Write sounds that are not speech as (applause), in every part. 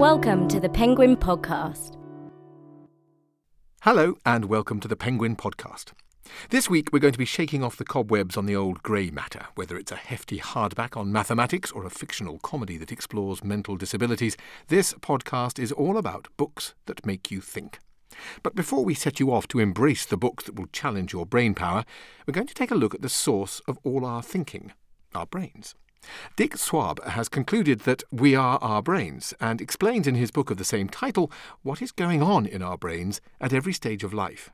Welcome to the Penguin Podcast. Hello, and welcome to the Penguin Podcast. This week we're going to be shaking off the cobwebs on the old grey matter, whether it's a hefty hardback on mathematics or a fictional comedy that explores mental disabilities. This podcast is all about books that make you think. But before we set you off to embrace the books that will challenge your brain power, we're going to take a look at the source of all our thinking our brains. Dick Swaab has concluded that we are our brains and explains in his book of the same title what is going on in our brains at every stage of life.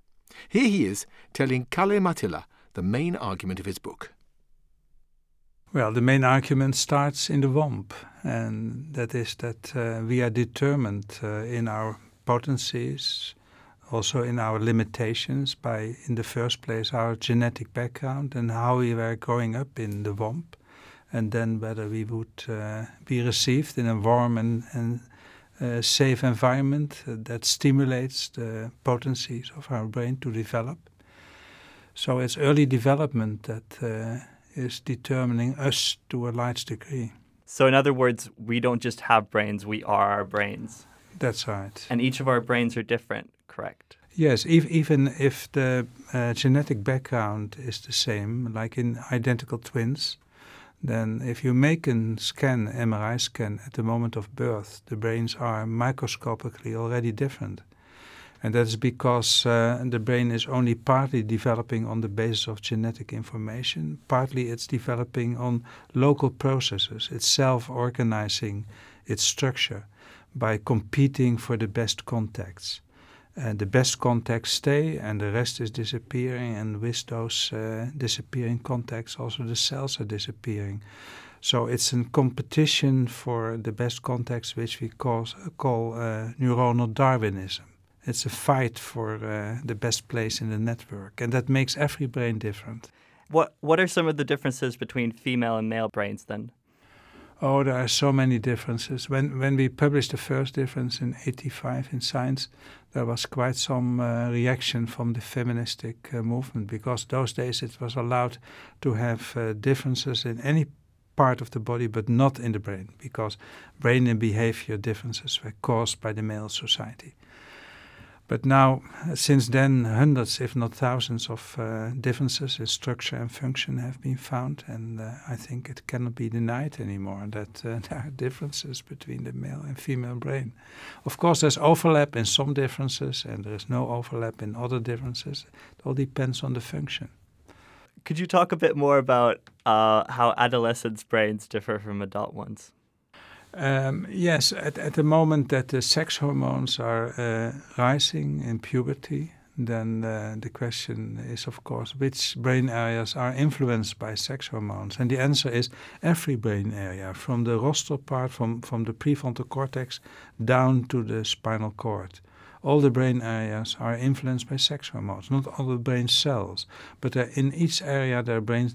Here he is telling Kalle Mattila the main argument of his book. Well, the main argument starts in the womb, and that is that uh, we are determined uh, in our potencies, also in our limitations, by, in the first place, our genetic background and how we were growing up in the womb and then whether we would uh, be received in a warm and, and uh, safe environment that stimulates the potencies of our brain to develop. So it's early development that uh, is determining us to a large degree. So, in other words, we don't just have brains, we are our brains. That's right. And each of our brains are different, correct? Yes, ev even if the uh, genetic background is the same, like in identical twins, then if you make a scan, MRI scan, at the moment of birth, the brains are microscopically already different. And that is because uh, the brain is only partly developing on the basis of genetic information, partly it's developing on local processes. It's self organizing its structure by competing for the best contacts and the best contacts stay and the rest is disappearing and with those uh, disappearing contacts also the cells are disappearing. So it's a competition for the best contacts which we call, call uh, neuronal darwinism. It's a fight for uh, the best place in the network and that makes every brain different. What what are some of the differences between female and male brains then Oh, there are so many differences. When when we published the first difference in '85 in Science, there was quite some uh, reaction from the feministic uh, movement because those days it was allowed to have uh, differences in any part of the body, but not in the brain, because brain and behavior differences were caused by the male society. But now, since then, hundreds, if not thousands, of uh, differences in structure and function have been found, and uh, I think it cannot be denied anymore that uh, (laughs) there are differences between the male and female brain. Of course, there's overlap in some differences, and there is no overlap in other differences. It all depends on the function. Could you talk a bit more about uh, how adolescents' brains differ from adult ones? Um, yes, at, at the moment that the sex hormones are uh, rising in puberty, then uh, the question is, of course, which brain areas are influenced by sex hormones? And the answer is every brain area, from the rostral part, from, from the prefrontal cortex down to the spinal cord. All the brain areas are influenced by sex hormones, not all the brain cells, but in each area there are brain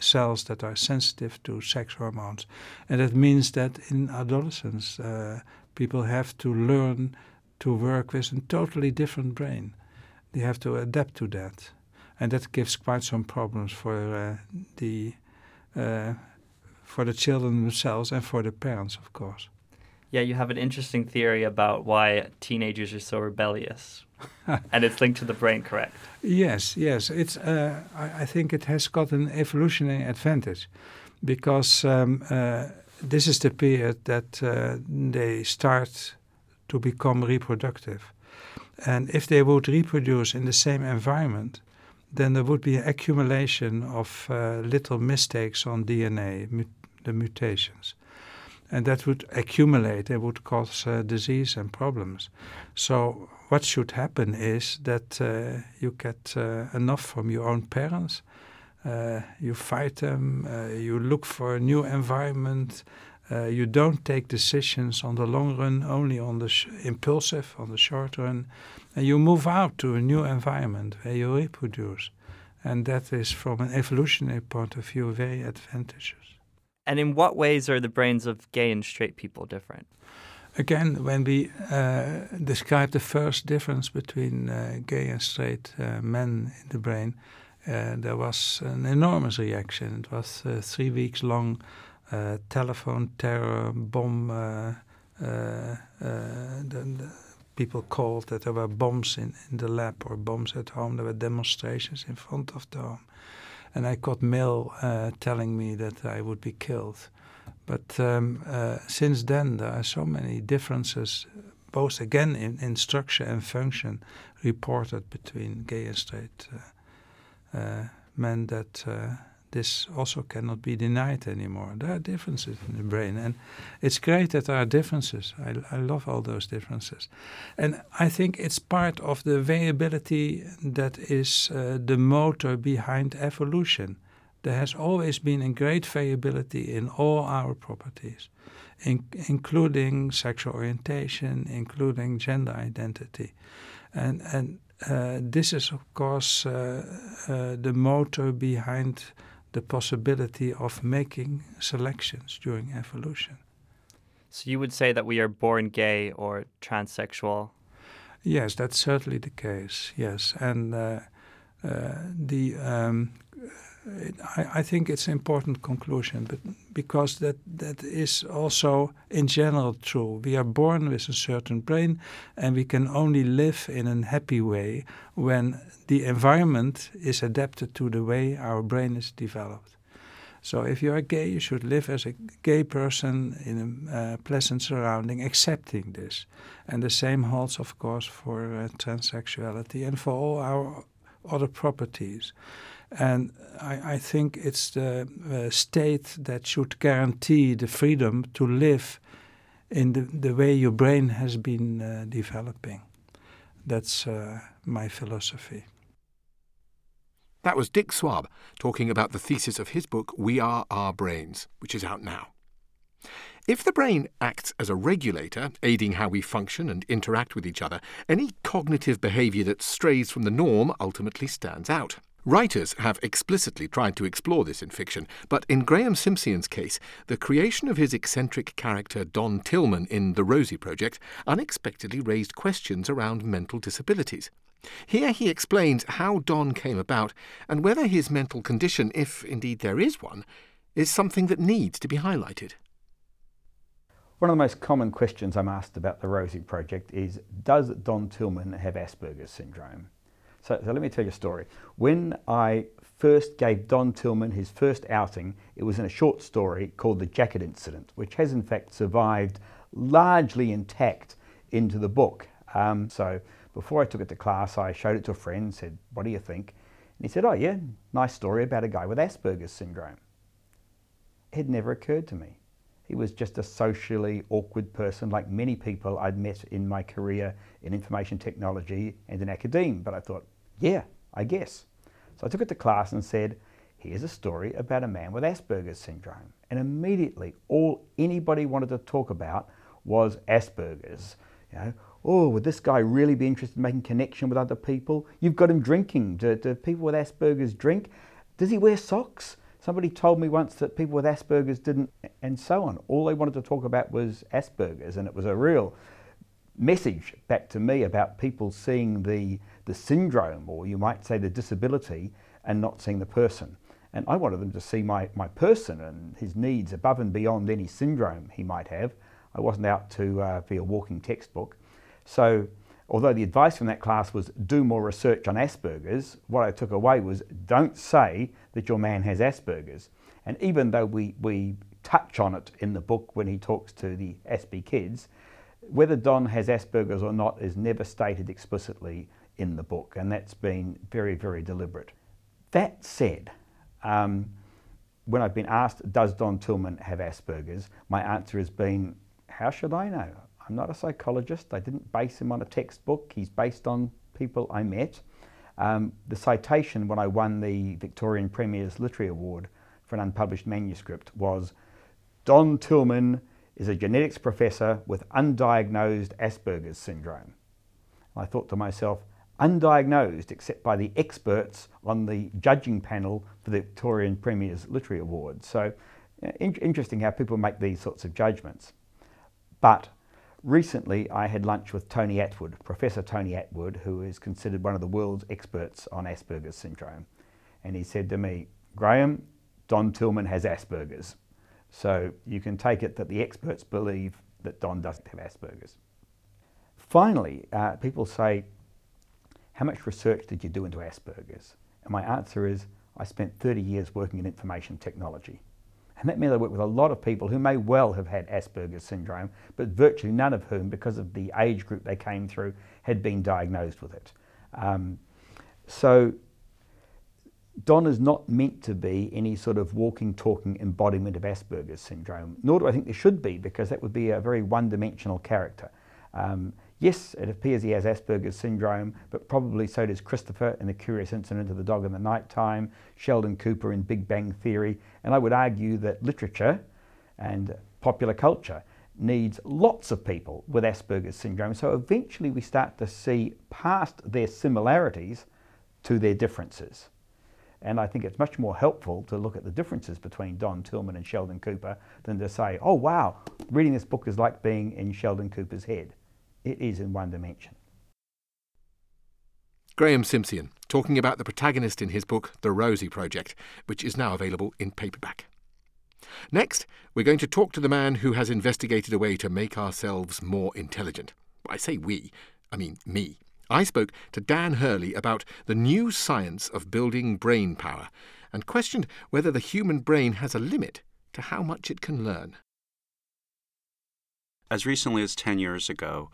cells that are sensitive to sex hormones. And that means that in adolescence, uh, people have to learn to work with a totally different brain. They have to adapt to that. And that gives quite some problems for uh, the uh, for the children themselves and for the parents, of course. Yeah, you have an interesting theory about why teenagers are so rebellious. (laughs) and it's linked to the brain, correct? Yes, yes. It's. Uh, I, I, think it has got an evolutionary advantage, because um, uh, this is the period that uh, they start to become reproductive, and if they would reproduce in the same environment, then there would be an accumulation of uh, little mistakes on DNA, mut the mutations and that would accumulate. It would cause uh, disease and problems. So what should happen is that uh, you get uh, enough from your own parents. Uh, you fight them. Uh, you look for a new environment. Uh, you don't take decisions on the long run, only on the impulsive, on the short run, and you move out to a new environment where you reproduce, and that is, from an evolutionary point of view, very advantageous. And in what ways are the brains of gay and straight people different? Again, when we uh, describe the first difference between uh, gay and straight uh, men in the brain, uh, there was an enormous reaction. It was uh, three weeks long uh, telephone terror bomb the, the people called that there were bombs in, in the lab or bombs at home. There were demonstrations in front of the home. And I got mail uh, telling me that I would be killed. But um, uh, since then, there are so many differences, both again in, in structure and function, reported between gay and straight uh, uh men that uh, this also cannot be denied anymore. There are differences in the brain, and it's great that there are differences. I, I love all those differences. And I think it's part of the variability that is uh, the motor behind evolution. There has always been a great variability in all our properties, in, including sexual orientation, including gender identity. And, and uh, this is, of course, uh, uh, the motor behind the possibility of making selections during evolution. So you would say that we are born gay or transsexual? Yes, that's certainly the case. Yes, and uh, uh, the um, I, I, think it's an important conclusion, but because that that is also in general true. We are born with a certain brain, and we can only live in a happy way when the environment is adapted to the way our brain is developed. So if you are gay, you should live as a gay person in a uh, pleasant surrounding, accepting this. And the same holds, of course, for uh, transsexuality and for all our other properties. And I, I think it's the uh, state that should guarantee the freedom to live in the, the way your brain has been uh, developing. That's uh, my philosophy. That was Dick Swaab talking about the thesis of his book, We Are Our Brains, which is out now. If the brain acts as a regulator, aiding how we function and interact with each other, any cognitive behaviour that strays from the norm ultimately stands out. Writers have explicitly tried to explore this in fiction, but in Graeme Simsion's case, the creation of his eccentric character Don Tillman in The Rosie Project unexpectedly raised questions around mental disabilities. Here he explains how Don came about and whether his mental condition, if indeed there is one, is something that needs to be highlighted. One of the most common questions I'm asked about the Rosie Project is Does Don Tillman have Asperger's syndrome? So, so let me tell you a story. When I first gave Don Tillman his first outing, it was in a short story called The Jacket Incident, which has in fact survived largely intact into the book. Um, so before I took it to class, I showed it to a friend, said, What do you think? And he said, Oh, yeah, nice story about a guy with Asperger's syndrome. It had never occurred to me. He was just a socially awkward person, like many people I'd met in my career in information technology and in academia. But I thought, yeah, I guess. So I took it to class and said, here's a story about a man with Asperger's syndrome. And immediately, all anybody wanted to talk about was Asperger's. You know, oh, would this guy really be interested in making connection with other people? You've got him drinking. Do, do people with Asperger's drink? Does he wear socks? Somebody told me once that people with Asperger's didn't, and so on. All they wanted to talk about was Asperger's, and it was a real message back to me about people seeing the, the syndrome, or you might say the disability, and not seeing the person. And I wanted them to see my, my person and his needs above and beyond any syndrome he might have. I wasn't out to uh, be a walking textbook. So although the advice from that class was do more research on Asperger's, what I took away was don't say that your man has Asperger's. And even though we, we touch on it in the book when he talks to the Aspie kids, whether Don has Asperger's or not is never stated explicitly in the book, and that's been very, very deliberate. That said, um, when I've been asked, does Don Tillman have Asperger's, my answer has been, how should I know? I'm not a psychologist. I didn't base him on a textbook. He's based on people I met. Um, the citation when I won the Victorian Premier's Literary Award for an unpublished manuscript was Don Tillman is a genetics professor with undiagnosed Asperger's syndrome. I thought to myself, undiagnosed except by the experts on the judging panel for the Victorian Premier's Literary Award. So in interesting how people make these sorts of judgments. But Recently, I had lunch with Tony Attwood, Professor Tony Attwood, who is considered one of the world's experts on Asperger's syndrome. And he said to me, Graeme, Don Tillman has Asperger's. So you can take it that the experts believe that Don doesn't have Asperger's. Finally, uh, people say, How much research did you do into Asperger's? And my answer is, I spent 30 years working in information technology. And that meant I worked with a lot of people who may well have had Asperger's syndrome, but virtually none of whom, because of the age group they came through, had been diagnosed with it. Um, so Don is not meant to be any sort of walking, talking embodiment of Asperger's syndrome, nor do I think there should be, because that would be a very one dimensional character. Um, yes, it appears he has Asperger's syndrome, but probably so does Christopher in The Curious Incident of the Dog in the Night Time, Sheldon Cooper in Big Bang Theory, and I would argue that literature and popular culture needs lots of people with Asperger's syndrome. So eventually we start to see past their similarities to their differences. And I think it's much more helpful to look at the differences between Don Tillman and Sheldon Cooper than to say, oh, wow, reading this book is like being in Sheldon Cooper's head. It is in one dimension. Graeme Simsion talking about the protagonist in his book, The Rosie Project, which is now available in paperback. Next, we're going to talk to the man who has investigated a way to make ourselves more intelligent. I say we, I mean me. I spoke to Dan Hurley about the new science of building brain power and questioned whether the human brain has a limit to how much it can learn. As recently as 10 years ago,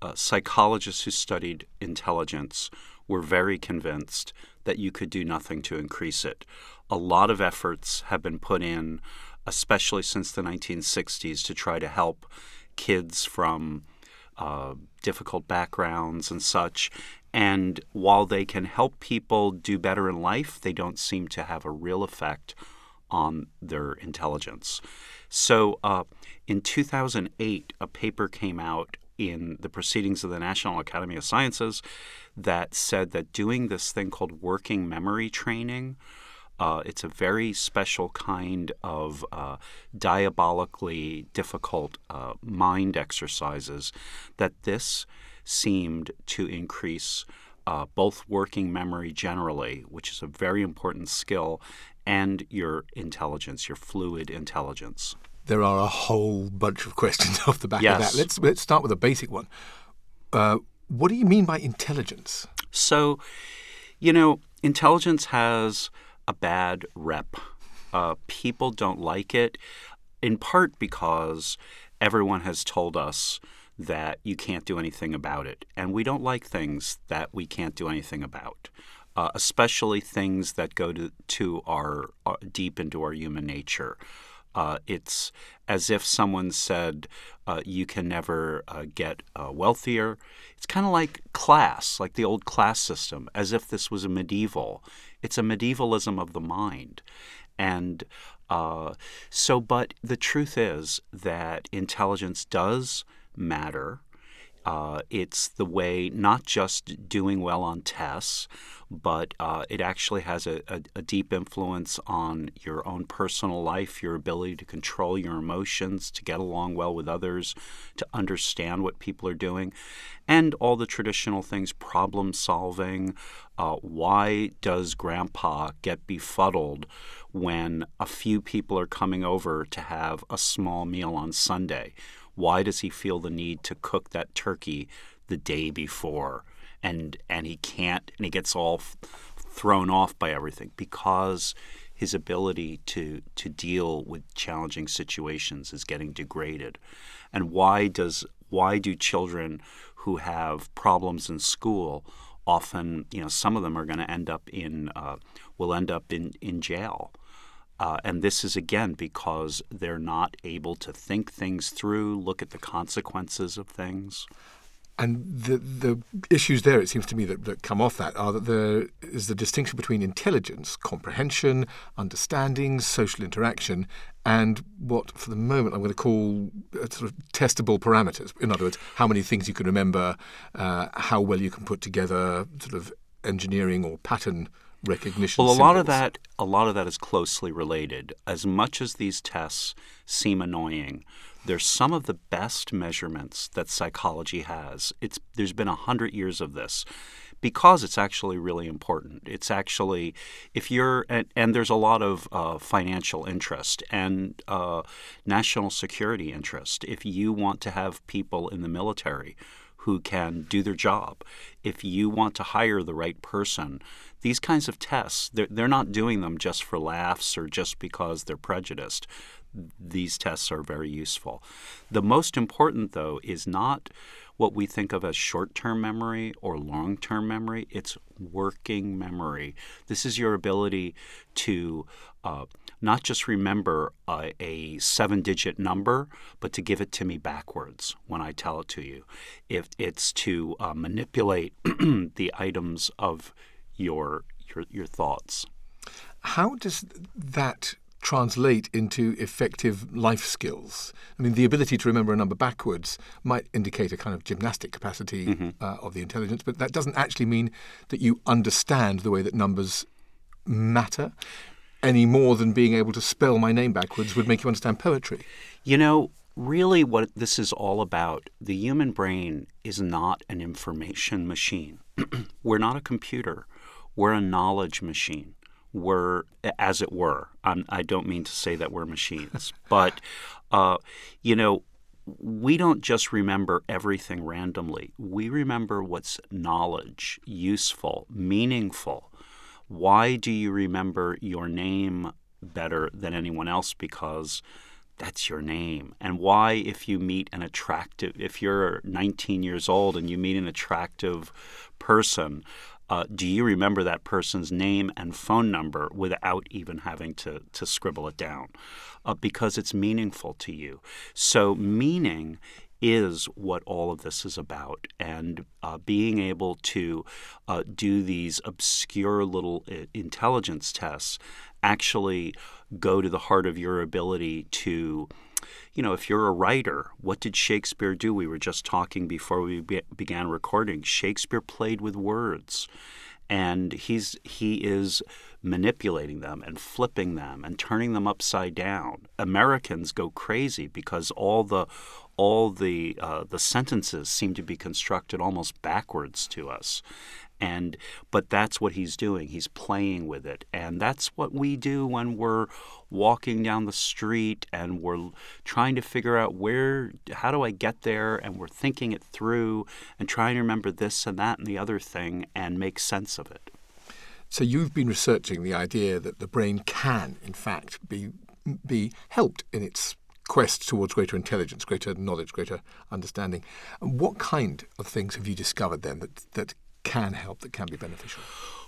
uh, psychologists who studied intelligence were very convinced that you could do nothing to increase it. A lot of efforts have been put in, especially since the 1960s, to try to help kids from uh, difficult backgrounds and such. And while they can help people do better in life, they don't seem to have a real effect on their intelligence. So uh, in 2008, a paper came out in the proceedings of the National Academy of Sciences that said that doing this thing called working memory training uh, it's a very special kind of uh, diabolically difficult uh, mind exercises that this seemed to increase uh, both working memory generally, which is a very important skill, and your intelligence, your fluid intelligence. There are a whole bunch of questions (laughs) off the back yes. of that. Let's let's start with a basic one. Uh, what do you mean by intelligence? So, you know, intelligence has a bad rep. Uh, people don't like it, in part because everyone has told us that you can't do anything about it. And we don't like things that we can't do anything about, uh, especially things that go to, to our uh, deep into our human nature. Uh, it's as if someone said, uh, you can never uh, get uh, wealthier. It's kind of like class, like the old class system, as if this was a medieval. It's a medievalism of the mind. And uh, so, but the truth is that intelligence does matter. Uh, it's the way not just doing well on tests, but uh, it actually has a, a, a, deep influence on your own personal life, your ability to control your emotions, to get along well with others, to understand what people are doing, and all the traditional things problem solving. Uh, why does grandpa get befuddled when a few people are coming over to have a small meal on Sunday? Why does he feel the need to cook that turkey the day before? and and he can't and he gets all thrown off by everything because his ability to to deal with challenging situations is getting degraded and why does why do children who have problems in school often you know some of them are going to end up in uh, will end up in in jail uh, and this is again because they're not able to think things through, look at the consequences of things. And the the issues there, it seems to me, that, that come off that are that there is the distinction between intelligence, comprehension, understanding, social interaction, and what, for the moment, I'm going to call uh, sort of testable parameters. In other words, how many things you can remember, uh, how well you can put together sort of engineering or pattern recognition. Well, a symbols. lot of that, a lot of that is closely related. As much as these tests seem annoying, they're some of the best measurements that psychology has. It's there's been a hundred years of this. because it's actually really important. It's actually, if you're, and, and there's a lot of uh, financial interest and uh, national security interest. If you want to have people in the military who can do their job, if you want to hire the right person, these kinds of tests, they're, they're not doing them just for laughs or just because they're prejudiced. These tests are very useful. The most important, though, is not what we think of as short term memory or long term memory. It's working memory. This is your ability to uh, not just remember a, a seven digit number, but to give it to me backwards when I tell it to you. If it's to uh, manipulate (clears throat) the items of your, your, your thoughts. How does that translate into effective life skills? I mean, the ability to remember a number backwards might indicate a kind of gymnastic capacity mm-hmm. uh, of the intelligence, but that doesn't actually mean that you understand the way that numbers matter any more than being able to spell my name backwards would make you understand poetry. You know, really what this is all about, the human brain is not an information machine. (clears throat) We're not a computer. We're a knowledge machine We're, as it were. I'm, I do not mean to say that we're machines, (laughs) but uh, you know, we don't just remember everything randomly. We remember what's knowledge, useful, meaningful. Why do you remember your name better than anyone else? Because that's your name. And why, if you meet an attractive, if you're 19 years old and you meet an attractive person, uh, do you remember that person's name and phone number without even having to, to scribble it down? Uh, because it's meaningful to you. So, meaning is what all of this is about. And uh, being able to uh, do these obscure little uh, intelligence tests actually go to the heart of your ability to you know, if you're a writer, what did Shakespeare do? We were just talking before we be- began recording. Shakespeare played with words and he's he is manipulating them and flipping them and turning them upside down. Americans go crazy because all the all the uh, the sentences seem to be constructed almost backwards to us, and but that's what he's doing. He's playing with it. And that's what we do when we're walking down the street and we're trying to figure out where how do i get there? And we're thinking it through and trying to remember this and that and the other thing and make sense of it. So you've been researching the idea that the brain can in fact be be helped in its quest towards greater intelligence, greater knowledge, greater understanding. What kind of things have you discovered then that, that can help, that can be beneficial?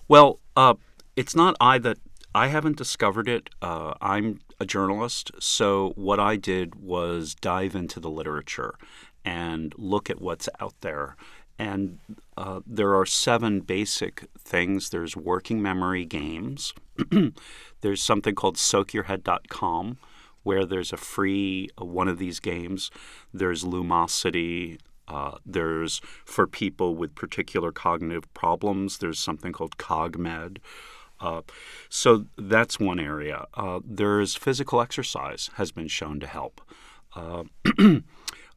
Well, uh, it's not I that I haven't discovered it. Uh, I'm a journalist, so what I did was dive into the literature and look at what's out there. And uh, there are seven basic things. There's working memory games. (clears throat) there's something called soakyourhead.com, where there's a free uh, one of these games. There's Lumosity. Uh, there's for people with particular cognitive problems, there's something called CogMed. Uh, so that's one area. Uh, there's physical exercise has been shown to help. Uh, (clears throat)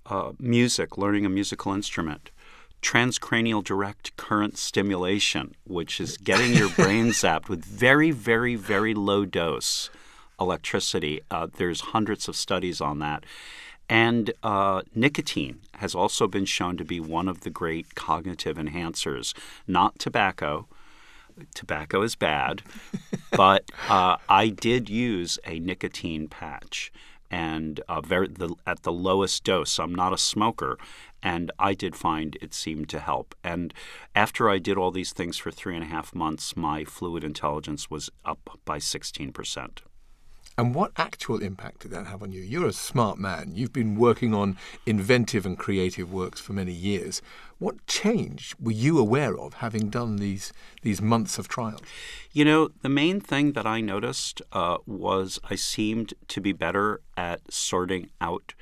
uh, music, learning a musical instrument. Transcranial direct current stimulation, which is getting your brain (laughs) zapped with very, very, very low dose electricity. Uh, there's hundreds of studies on that. And uh, nicotine has also been shown to be one of the great cognitive enhancers, not tobacco. Tobacco is bad, (laughs) but uh, I did use a nicotine patch and uh, very, the, at the lowest dose. I'm not a smoker, and I did find it seemed to help. And after I did all these things for three and a half months, my fluid intelligence was up by 16 percent. And what actual impact did that have on you? You're a smart man. You've been working on inventive and creative works for many years. What change were you aware of having done these these months of trials? You know, the main thing that I noticed uh, was I seemed to be better at sorting out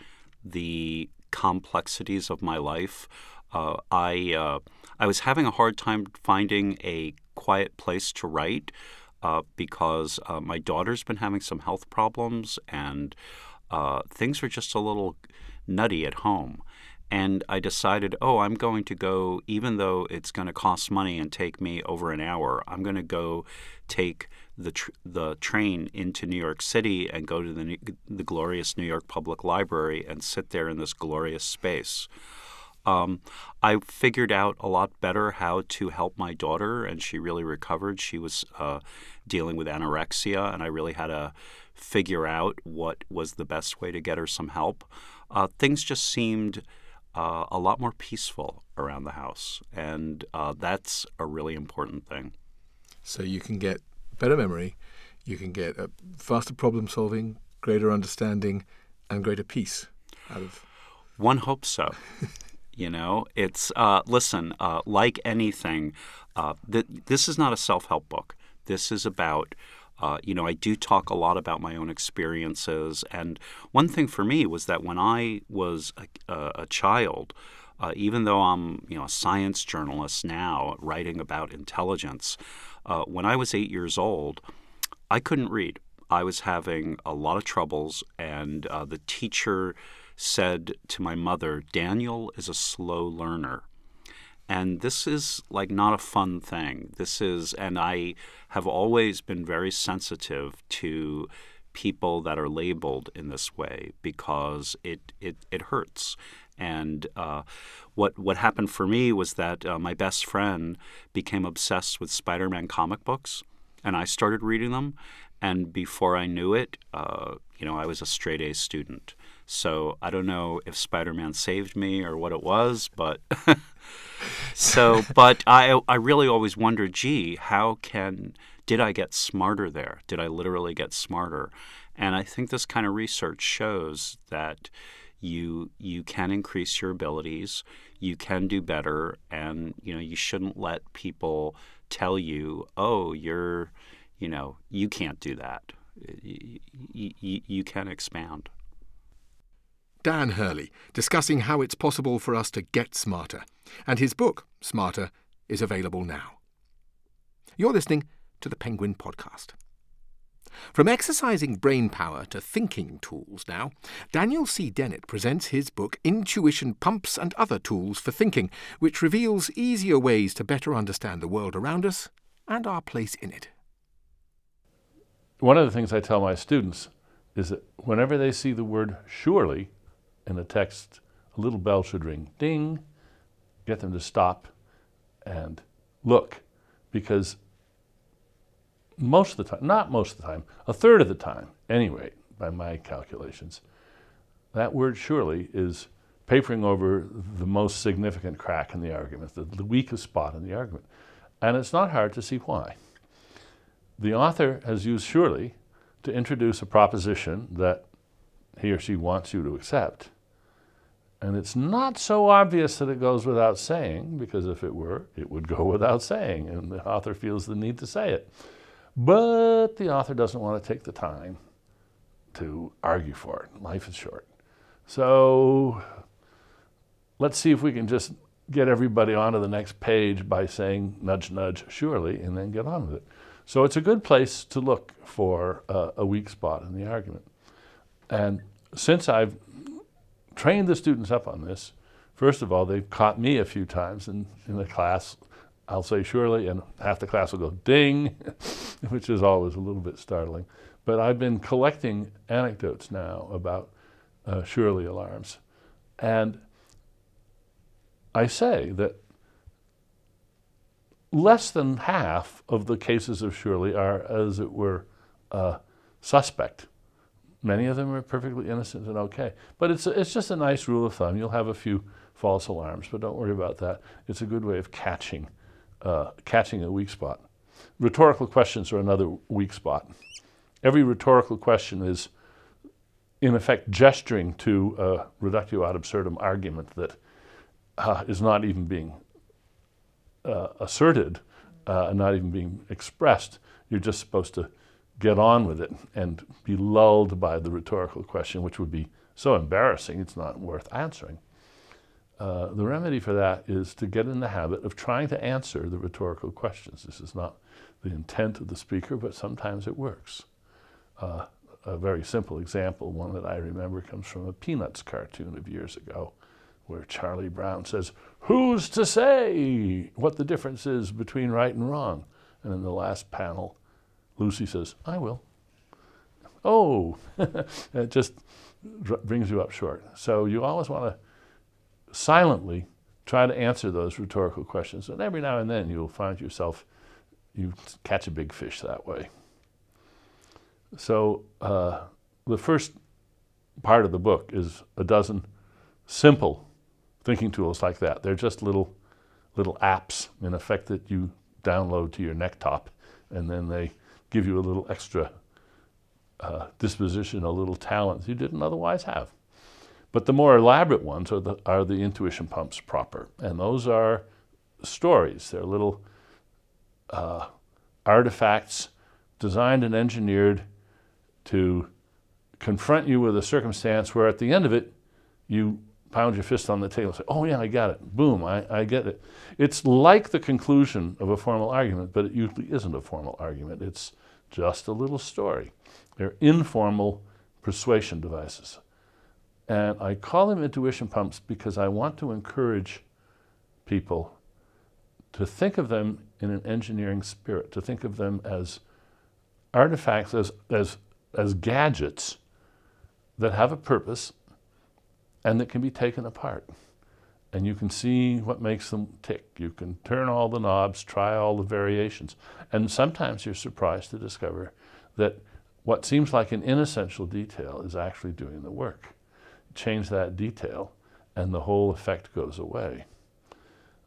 the complexities of my life. Uh, I uh, I was having a hard time finding a quiet place to write uh, because uh, my daughter's been having some health problems and uh, things are just a little nutty at home. And I decided, oh, I'm going to go, even though it's going to cost money and take me over an hour, I'm going to go take the tr- the train into New York City and go to the the glorious New York Public Library and sit there in this glorious space. Um, I figured out a lot better how to help my daughter, and she really recovered. She was uh, dealing with anorexia, and I really had to figure out what was the best way to get her some help. Uh, things just seemed uh, a lot more peaceful around the house, and uh, that's a really important thing. So you can get better memory, you can get faster problem solving, greater understanding, and greater peace out of. One hopes so. (laughs) You know, it's uh, listen, uh, like anything, uh, th- this is not a self help book. This is about, uh, you know, I do talk a lot about my own experiences. And one thing for me was that when I was a, a, a child, uh, even though I'm, you know, a science journalist now writing about intelligence, uh, when I was eight years old, I couldn't read. I was having a lot of troubles, and the teacher said to my mother, Daniel is a slow learner. And this is like not a fun thing. This is, and I have always been very sensitive to people that are labeled in this way because it, it, it hurts. And uh, what what happened for me was that uh, my best friend became obsessed with Spider-Man comic books, and I started reading them. And before I knew it, uh, you know, I was a straight A student. So I don't know if Spider Man saved me or what it was, but (laughs) so but I I really always wonder gee, how can did I get smarter there? Did I literally get smarter? And I think this kind of research shows that you you can increase your abilities, you can do better, and you know you shouldn't let people tell you, oh, you're, you know, you can't do that. You, you, you can expand. Dan Hurley, discussing how it's possible for us to get smarter. And his book, Smarter, is available now. You're listening to the Penguin Podcast. From exercising brain power to thinking tools now, Daniel C. Dennett presents his book Intuition Pumps and Other Tools for Thinking, which reveals easier ways to better understand the world around us and our place in it. One of the things I tell my students is that whenever they see the word surely, in the text, a little bell should ring ding, get them to stop and look. Because most of the time, not most of the time, a third of the time, anyway, by my calculations, that word surely is papering over the most significant crack in the argument, the, the weakest spot in the argument. And it's not hard to see why. The author has used surely to introduce a proposition that he or she wants you to accept. And it's not so obvious that it goes without saying, because if it were, it would go (laughs) without saying, and the author feels the need to say it. But the author doesn't want to take the time to argue for it. Life is short. So let's see if we can just get everybody onto the next page by saying nudge, nudge, surely, and then get on with it. So it's a good place to look for uh, a weak spot in the argument. And since I've trained the students up on this. First of all, they've caught me a few times in, in the class. I'll say surely, and half the class will go ding, (laughs) which is always a little bit startling. But I've been collecting anecdotes now about uh, surely alarms. And I say that less than half of the cases of surely are, as it were, uh, suspect Many of them are perfectly innocent and okay. But it's, it's just a nice rule of thumb. You'll have a few false alarms, but don't worry about that. It's a good way of catching, uh, catching a weak spot. Rhetorical questions are another weak spot. Every rhetorical question is, in effect, gesturing to a reductio ad absurdum argument that uh, is not even being uh, asserted, uh, and not even being expressed. You're just supposed to get on with it and be lulled by the rhetorical question, which would be so embarrassing it's not worth answering. Uh, the remedy for that is to get in the habit of trying to answer the rhetorical questions. This is not the intent of the speaker, but sometimes it works. Uh, a very simple example, one that I remember, comes from a Peanuts cartoon of years ago, where Charlie Brown says, Who's to say what the difference is between right and wrong? And in the last panel, Lucy says, I will. Oh, (laughs) it just brings you up short. So you always want to silently try to answer those rhetorical questions. And every now and then you'll find yourself, you catch a big fish that way. So uh, the first part of the book is a dozen simple thinking tools like that. They're just little little apps in effect that you download to your necktop, and then they give you a little extra uh, disposition, a little talent you didn't otherwise have. But the more elaborate ones are the, are the intuition pumps proper, and those are stories. They're little uh, artifacts designed and engineered to confront you with a circumstance where at the end of it, you pound your fist on the table and say, Oh, yeah, I got it. Boom, I, I get it. It's like the conclusion of a formal argument, but it usually isn't a formal argument. It's just a little story. They're informal persuasion devices. And I call them intuition pumps because I want to encourage people to think of them in an engineering spirit, to think of them as artifacts, as, as, as gadgets that have a purpose and that can be taken apart. And you can see what makes them tick. You can turn all the knobs, try all the variations. And sometimes you're surprised to discover that what seems like an inessential detail is actually doing the work. Change that detail, and the whole effect goes away.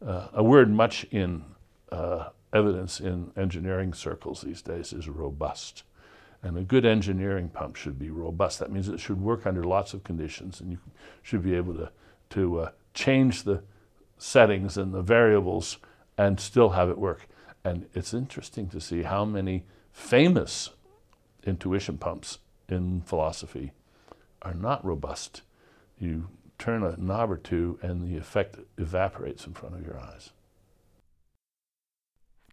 Uh, a word much in uh, evidence in engineering circles these days is robust. And a good engineering pump should be robust. That means it should work under lots of conditions, and you should be able to, to uh, change the settings and the variables and still have it work. And it's interesting to see how many famous intuition pumps in philosophy are not robust. You turn a knob or two, and the effect evaporates in front of your eyes.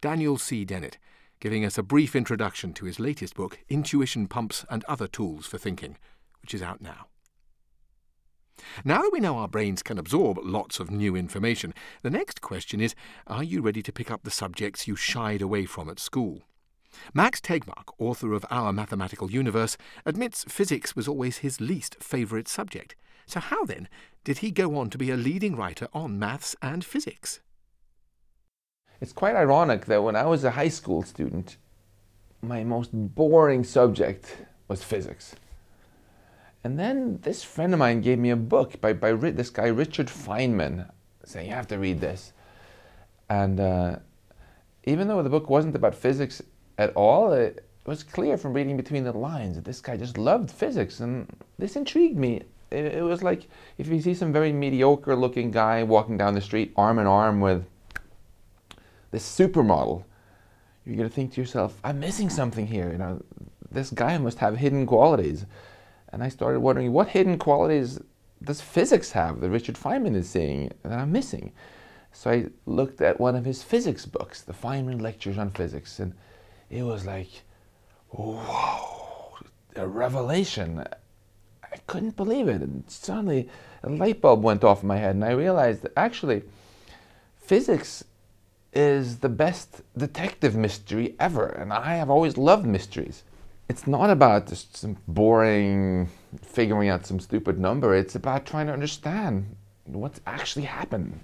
Daniel C. Dennett, giving us a brief introduction to his latest book, Intuition Pumps and Other Tools for Thinking, which is out now. Now that we know our brains can absorb lots of new information, the next question is Are you ready to pick up the subjects you shied away from at school? Max Tegmark, author of Our Mathematical Universe, admits physics was always his least favourite subject. So, how then did he go on to be a leading writer on maths and physics? It's quite ironic that when I was a high school student, my most boring subject was physics. And then this friend of mine gave me a book by, by this guy, Richard Feynman, saying, You have to read this. And uh, even though the book wasn't about physics at all. It was clear from reading between the lines that this guy just loved physics, and this intrigued me. It, it was like if you see some very mediocre looking guy walking down the street arm in arm with this supermodel, you're going to think to yourself, I'm missing something here. You know, this guy must have hidden qualities. And I started wondering, what hidden qualities does physics have that Richard Feynman is seeing that I'm missing? So I looked at one of his physics books, the Feynman Lectures on Physics, and it was like, whoa, a revelation. I couldn't believe it. And suddenly a light bulb went off in my head, and I realized that actually physics is the best detective mystery ever. And I have always loved mysteries. It's not about just some boring figuring out some stupid number, it's about trying to understand what's actually happened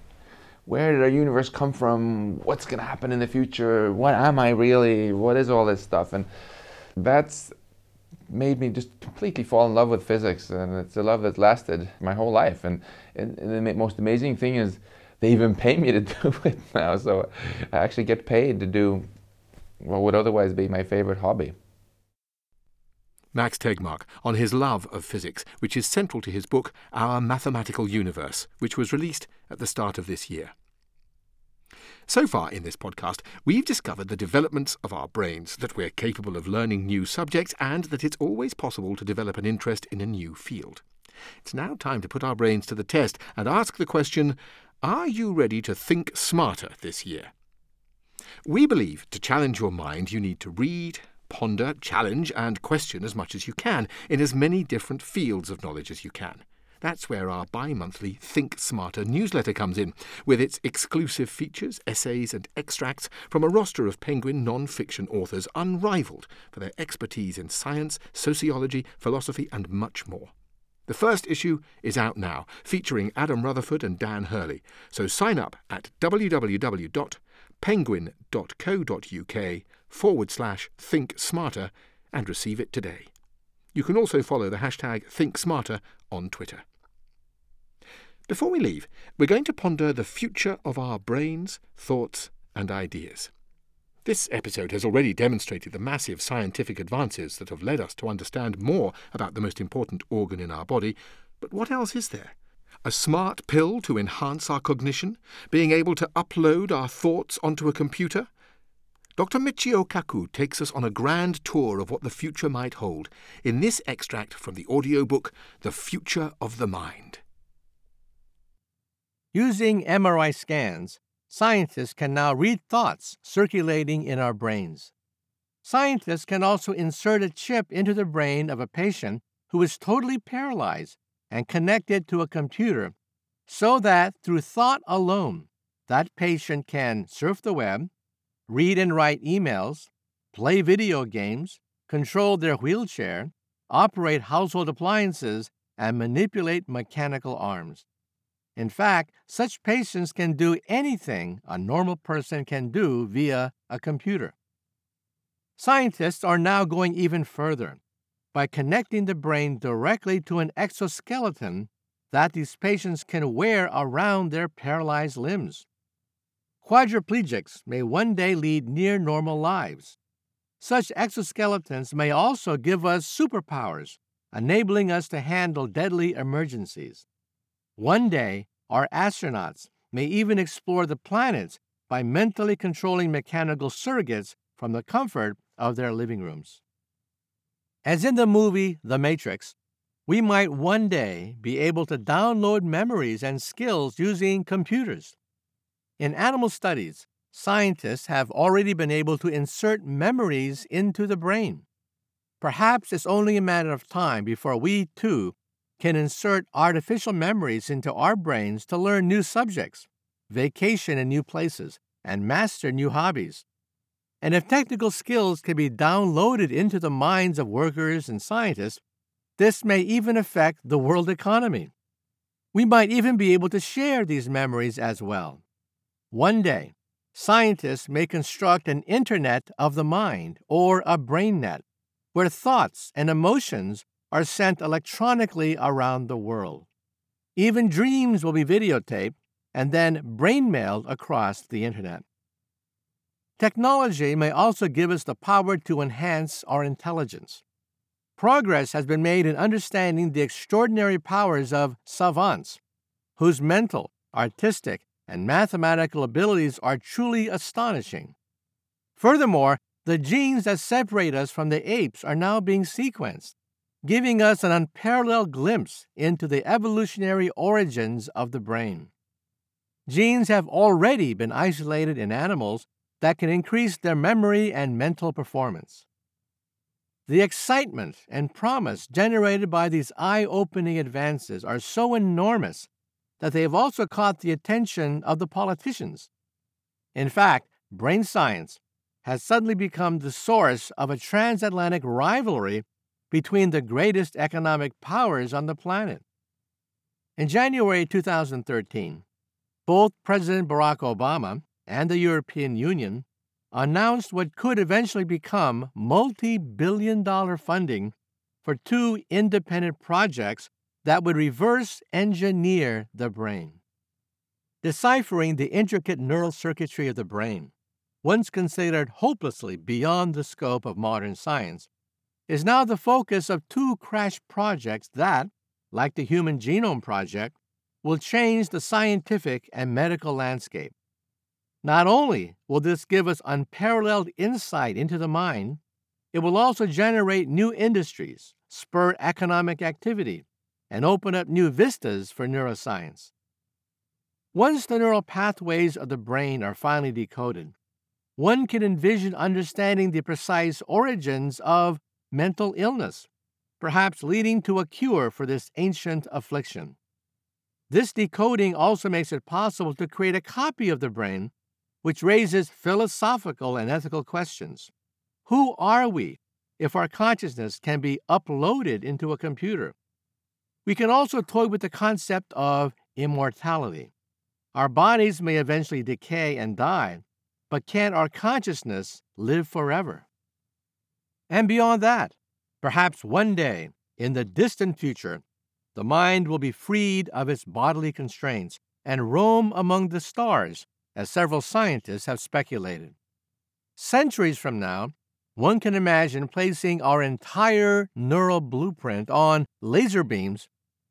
where did our universe come from? What's going to happen in the future? What am I really? What is all this stuff? And that's made me just completely fall in love with physics. And it's a love that's lasted my whole life. And, and, and the most amazing thing is they even (laughs) pay me to do it now. So I actually get paid to do what would otherwise be my favorite hobby. Max Tegmark on his love of physics, which is central to his book Our Mathematical Universe, which was released at the start of this year. So far in this podcast, we've discovered the developments of our brains, that we're capable of learning new subjects, and that it's always possible to develop an interest in a new field. It's now time to put our brains to the test and ask the question Are you ready to think smarter this year? We believe to challenge your mind, you need to read, ponder, challenge, and question as much as you can in as many different fields of knowledge as you can. That's where our bi monthly Think Smarter newsletter comes in, with its exclusive features, essays, and extracts from a roster of Penguin non fiction authors unrivaled for their expertise in science, sociology, philosophy, and much more. The first issue is out now, featuring Adam Rutherford and Dan Hurley, so sign up at www.penguin.co.uk forward slash think smarter and receive it today. You can also follow the hashtag ThinkSmarter on Twitter. Before we leave, we're going to ponder the future of our brains, thoughts, and ideas. This episode has already demonstrated the massive scientific advances that have led us to understand more about the most important organ in our body, but what else is there? A smart pill to enhance our cognition? Being able to upload our thoughts onto a computer? Dr. Michio Kaku takes us on a grand tour of what the future might hold in this extract from the audiobook The Future of the Mind. Using MRI scans, scientists can now read thoughts circulating in our brains. Scientists can also insert a chip into the brain of a patient who is totally paralyzed and connected to a computer so that through thought alone, that patient can surf the web, read and write emails, play video games, control their wheelchair, operate household appliances, and manipulate mechanical arms. In fact, such patients can do anything a normal person can do via a computer. Scientists are now going even further by connecting the brain directly to an exoskeleton that these patients can wear around their paralyzed limbs. Quadriplegics may one day lead near normal lives. Such exoskeletons may also give us superpowers, enabling us to handle deadly emergencies. One day, our astronauts may even explore the planets by mentally controlling mechanical surrogates from the comfort of their living rooms. As in the movie The Matrix, we might one day be able to download memories and skills using computers. In animal studies, scientists have already been able to insert memories into the brain. Perhaps it's only a matter of time before we, too, can insert artificial memories into our brains to learn new subjects, vacation in new places, and master new hobbies. And if technical skills can be downloaded into the minds of workers and scientists, this may even affect the world economy. We might even be able to share these memories as well. One day, scientists may construct an internet of the mind or a brain net where thoughts and emotions are sent electronically around the world. Even dreams will be videotaped and then brain mailed across the internet. Technology may also give us the power to enhance our intelligence. Progress has been made in understanding the extraordinary powers of savants, whose mental, artistic, and mathematical abilities are truly astonishing. Furthermore, the genes that separate us from the apes are now being sequenced, giving us an unparalleled glimpse into the evolutionary origins of the brain. Genes have already been isolated in animals that can increase their memory and mental performance. The excitement and promise generated by these eye opening advances are so enormous that they have also caught the attention of the politicians. In fact, brain science has suddenly become the source of a transatlantic rivalry between the greatest economic powers on the planet. In January 2013, both President Barack Obama and the European Union announced what could eventually become multi billion dollar funding for two independent projects that would reverse engineer the brain. Deciphering the intricate neural circuitry of the brain, once considered hopelessly beyond the scope of modern science, is now the focus of two crash projects that, like the Human Genome Project, will change the scientific and medical landscape. Not only will this give us unparalleled insight into the mind, it will also generate new industries, spur economic activity, and open up new vistas for neuroscience. Once the neural pathways of the brain are finally decoded, one can envision understanding the precise origins of mental illness, perhaps leading to a cure for this ancient affliction. This decoding also makes it possible to create a copy of the brain, which raises philosophical and ethical questions. Who are we if our consciousness can be uploaded into a computer? We can also toy with the concept of immortality. Our bodies may eventually decay and die, but can our consciousness live forever? And beyond that, perhaps one day, in the distant future, the mind will be freed of its bodily constraints and roam among the stars, as several scientists have speculated. Centuries from now, one can imagine placing our entire neural blueprint on laser beams,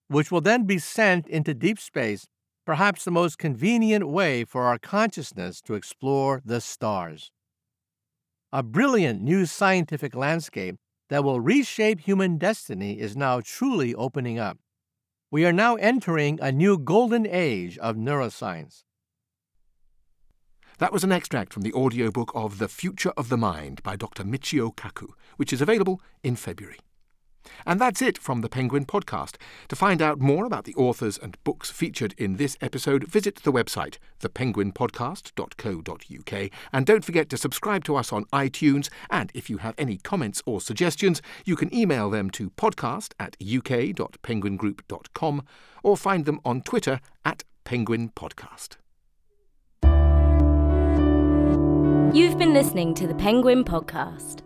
which will then be sent into deep space, perhaps the most convenient way for our consciousness to explore the stars. A brilliant new scientific landscape that will reshape human destiny is now truly opening up. We are now entering a new golden age of neuroscience. That was an extract from the audiobook of The Future of the Mind by Dr. Michio Kaku, which is available in February. And that's it from the Penguin Podcast. To find out more about the authors and books featured in this episode, visit the website, thepenguinpodcast.co.uk. And don't forget to subscribe to us on iTunes. And if you have any comments or suggestions, you can email them to podcast at uk.penguingroup.com or find them on Twitter at Penguin Podcast. You've been listening to the Penguin Podcast.